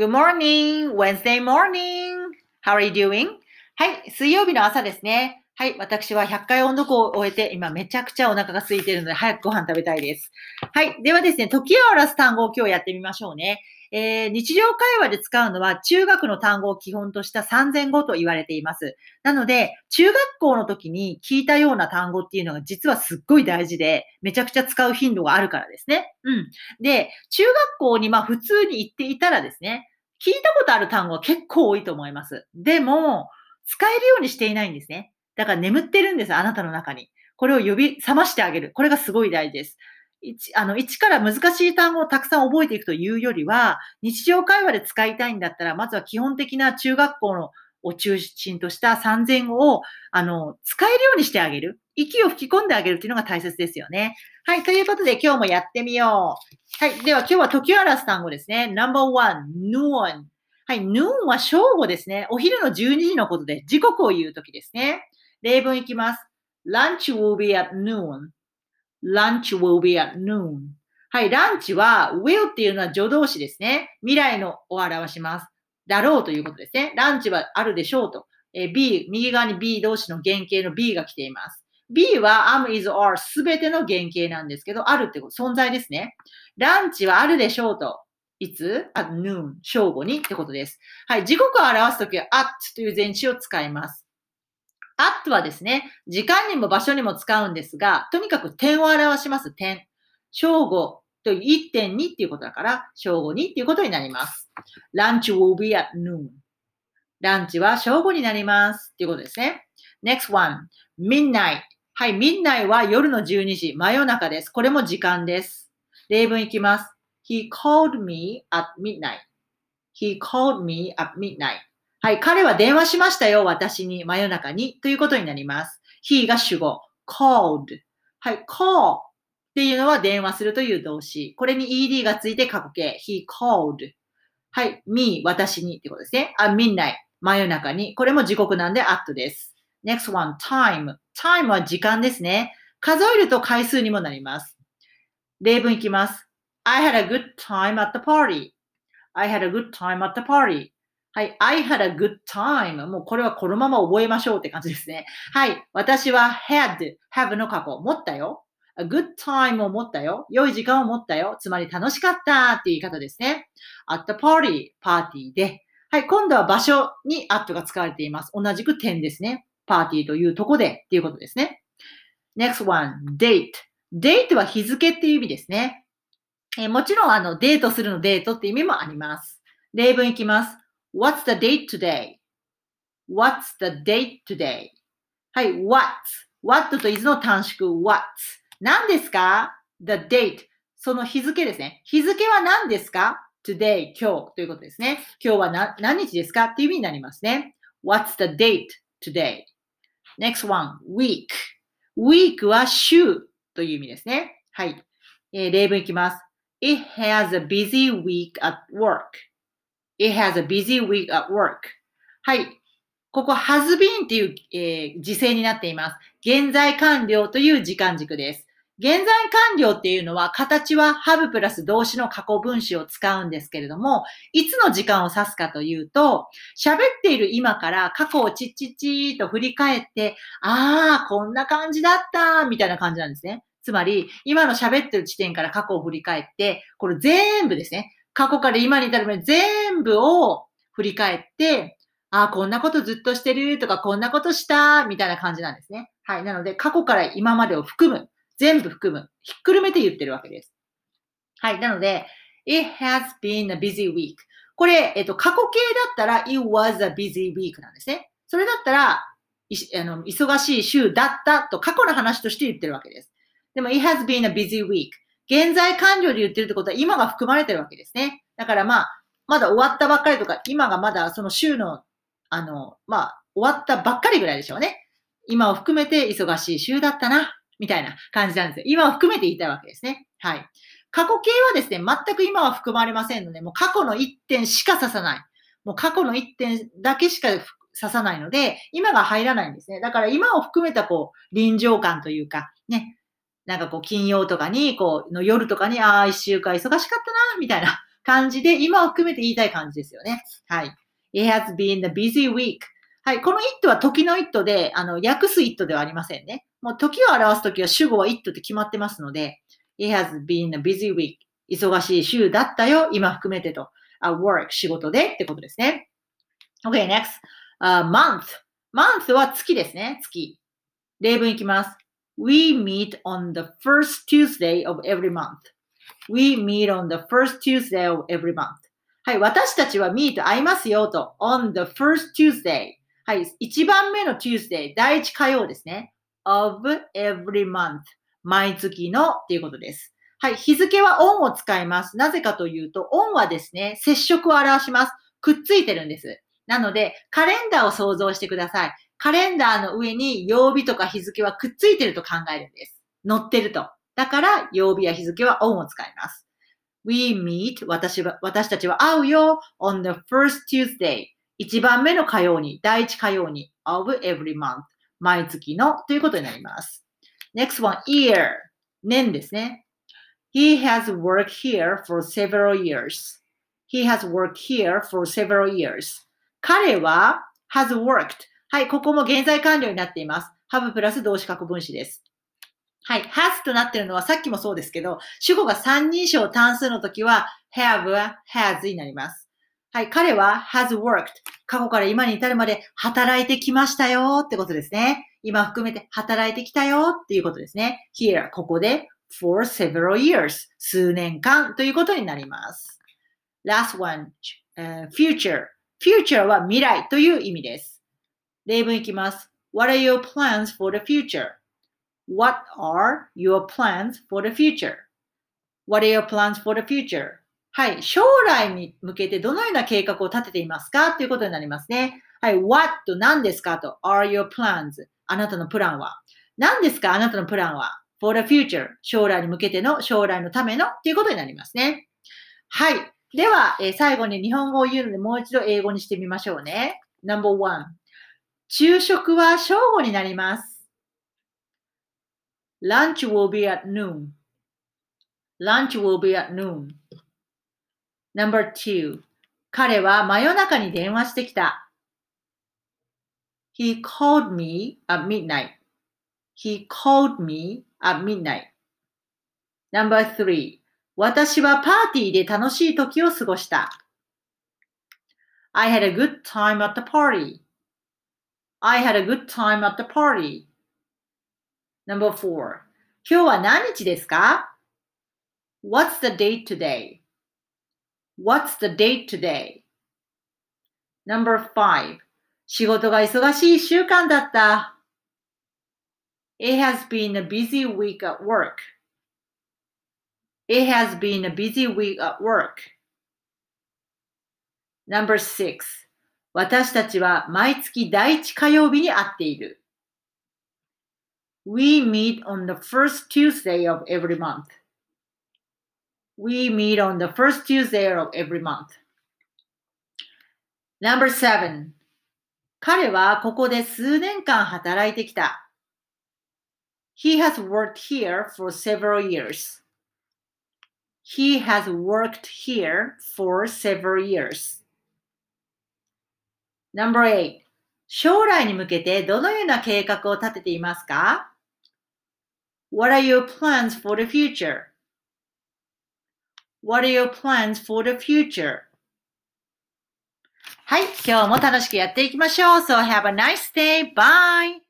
Good morning, Wednesday morning. How are you doing? はい、水曜日の朝ですね。はい、私は100回音読を終えて、今めちゃくちゃお腹が空いているので、早くご飯食べたいです。はい、ではですね、時を表す単語を今日やってみましょうね。えー、日常会話で使うのは中学の単語を基本とした3000語と言われています。なので、中学校の時に聞いたような単語っていうのが実はすっごい大事で、めちゃくちゃ使う頻度があるからですね。うん。で、中学校にまあ普通に行っていたらですね、聞いたことある単語は結構多いと思います。でも、使えるようにしていないんですね。だから眠ってるんです、あなたの中に。これを呼び覚ましてあげる。これがすごい大事です。一あの一から難しい単語をたくさん覚えていくというよりは、日常会話で使いたいんだったら、まずは基本的な中学校のを中心とした3000語をあの使えるようにしてあげる。息を吹き込んであげるっていうのが大切ですよね。はい。ということで今日もやってみよう。はい。では今日は時を表す単語ですね。No.1 noon。はい。noon は正午ですね。お昼の12時のことで時刻を言うときですね。例文いきます。Lunch will be at noon. lunch will be at noon. はい、ランチは will っていうのは助動詞ですね。未来のを表します。だろうということですね。ランチはあるでしょうと。え B、右側に B 動詞の原型の B が来ています。B は am, is, are すべての原型なんですけど、あるってこと、存在ですね。ランチはあるでしょうと。いつ ?at noon, 正午にってことです。はい、時刻を表すときは at という前置詞を使います。at はですね、時間にも場所にも使うんですが、とにかく点を表します、点。正午という1.2っていうことだから、正午にっていうことになります。lunch will be at noon. ランチは正午になります。っていうことですね。next one, midnight. はい、民内は夜の12時、真夜中です。これも時間です。例文いきます。He called me at midnight. He called me at midnight. はい、彼は電話しましたよ、私に、真夜中に、ということになります。he が主語、called。はい、call っていうのは電話するという動詞。これに ed がついて過去形、he called。はい、me、私にってことですね。あ、midnight、真夜中に。これも時刻なんで at です。Next one, time。time は時間ですね。数えると回数にもなります。例文いきます。I had a good time at the party. I had a good time at the party. はい。I had a good time. もうこれはこのまま覚えましょうって感じですね。はい。私は had, have の過去。持ったよ。a good time を持ったよ。良い時間を持ったよ。つまり楽しかったっていう言い方ですね。at the party, パーティーで。はい。今度は場所に at が使われています。同じく点ですね。パーティーというとこでっていうことですね。next one, date. date は日付っていう意味ですね。えーもちろん、あの、デートするのデートって意味もあります。例文いきます。What's the date today? What's the date today? はい、what? what と is の短縮 what? 何ですか ?the date. その日付ですね。日付は何ですか ?today, 今日ということですね。今日は何日ですか？っていう意味になりますね。What's the date today? Next one, week. week は週という意味ですね。はい。えー例文いきます。It has a busy week at work. It has a busy week at work. はい。ここ has been っていう、えー時制になっています。現在完了という時間軸です。現在完了っていうのは形は have プラス動詞の過去分詞を使うんですけれども、いつの時間を指すかというと、喋っている今から過去をチッチッチーと振り返って、ああ、こんな感じだった、みたいな感じなんですね。つまり、今の喋ってる地点から過去を振り返って、これ全部ですね。過去から今に至るまで全部を振り返って、ああ、こんなことずっとしてるとか、こんなことした、みたいな感じなんですね。はい。なので、過去から今までを含む。全部含む。ひっくるめて言ってるわけです。はい。なので、it has been a busy week. これ、えっと、過去形だったら、it was a busy week なんですね。それだったら、あの忙しい週だったと過去の話として言ってるわけです。でも、it has been a busy week. 現在完了で言ってるってことは今が含まれてるわけですね。だからまあ、まだ終わったばっかりとか、今がまだその週の、あの、まあ、終わったばっかりぐらいでしょうね。今を含めて忙しい週だったな、みたいな感じなんですよ。今を含めて言いたいわけですね。はい。過去形はですね、全く今は含まれませんので、もう過去の一点しか指さない。もう過去の一点だけしか指さないので、今が入らないんですね。だから今を含めたこう、臨場感というか、ね、なんかこう、金曜とかに、こう、の夜とかに、ああ、一週間忙しかったな、みたいな感じで、今を含めて言いたい感じですよね。はい。It has been a busy week. はい。この it は時の it で、あの、訳す it ではありませんね。もう時を表すときは主語は it って決まってますので、It has been a busy week. 忙しい週だったよ。今含めてと。a work 仕事でってことですね。Okay, next. Uh, month. month は月ですね。月。例文いきます。We meet on the first Tuesday of every month. We meet on the first Tuesday of every month. はい、私たちは meet 会いますよと。on the first Tuesday. はい、一番目の Tuesday、第一火曜ですね。Of every month. 毎月のっていうことです。はい、日付は on を使います。なぜかというと、on はですね、接触を表します。くっついてるんです。なので、カレンダーを想像してください。カレンダーの上に曜日とか日付はくっついてると考えるんです。載ってると。だから、曜日や日付は on を使います。We meet 私は、私たちは会うよ on the first Tuesday 一番目の火曜に、第一火曜に of every month 毎月のということになります。next one, year 年ですね。He has worked here for several years. He has worked here for several years. 彼は has worked はい、ここも現在完了になっています。have プラス動詞格分詞です。はい。has となっているのはさっきもそうですけど、主語が三人称単数の時は have は has になります。はい。彼は has worked 過去から今に至るまで働いてきましたよってことですね。今含めて働いてきたよっていうことですね。here ここで for several years 数年間ということになります。last one、uh, future future は未来という意味です。例文いきます。What are your plans for the future? What are your plans for the future? What are your plans for the future? はい。将来に向けてどのような計画を立てていますか？ということになりますね。はい。What と何ですか？と are your plans? あなたのプランは。何ですか？あなたのプランは？for the future 将来に向けての？将来のための？ということになりますね。はい。では、えー、最後に日本語を言うのでもう一度英語にしてみましょうね。No.1 昼食は正午になります。Lunch will be at noon. Lunch will be at noon. Number two. 彼は真夜中に電話してきた。He called me at midnight. He called me at midnight. Number three. 私はパーティーで楽しい時を過ごした。I had a good time at the party. I had a good time at the party. Number four. 今日は何日ですか ?What's the date today? What's the date today? Number five. 仕事が忙しい一週間だった。It has been a busy week at work. It has been a busy week at work. Number six. 私たちは毎月第一火曜日に会っている。We meet on the first Tuesday of every month. We meet on the first Tuesday of every month. Number seven. 彼はここで数年間働いてきた。He has worked here for several years. He has worked here for several years. Number eight. 将来に向けてどのような計画を立てていますか ?What are your plans for the future? What are your plans for the future? はい、今日も楽しくやっていきましょう。So have a nice day. Bye!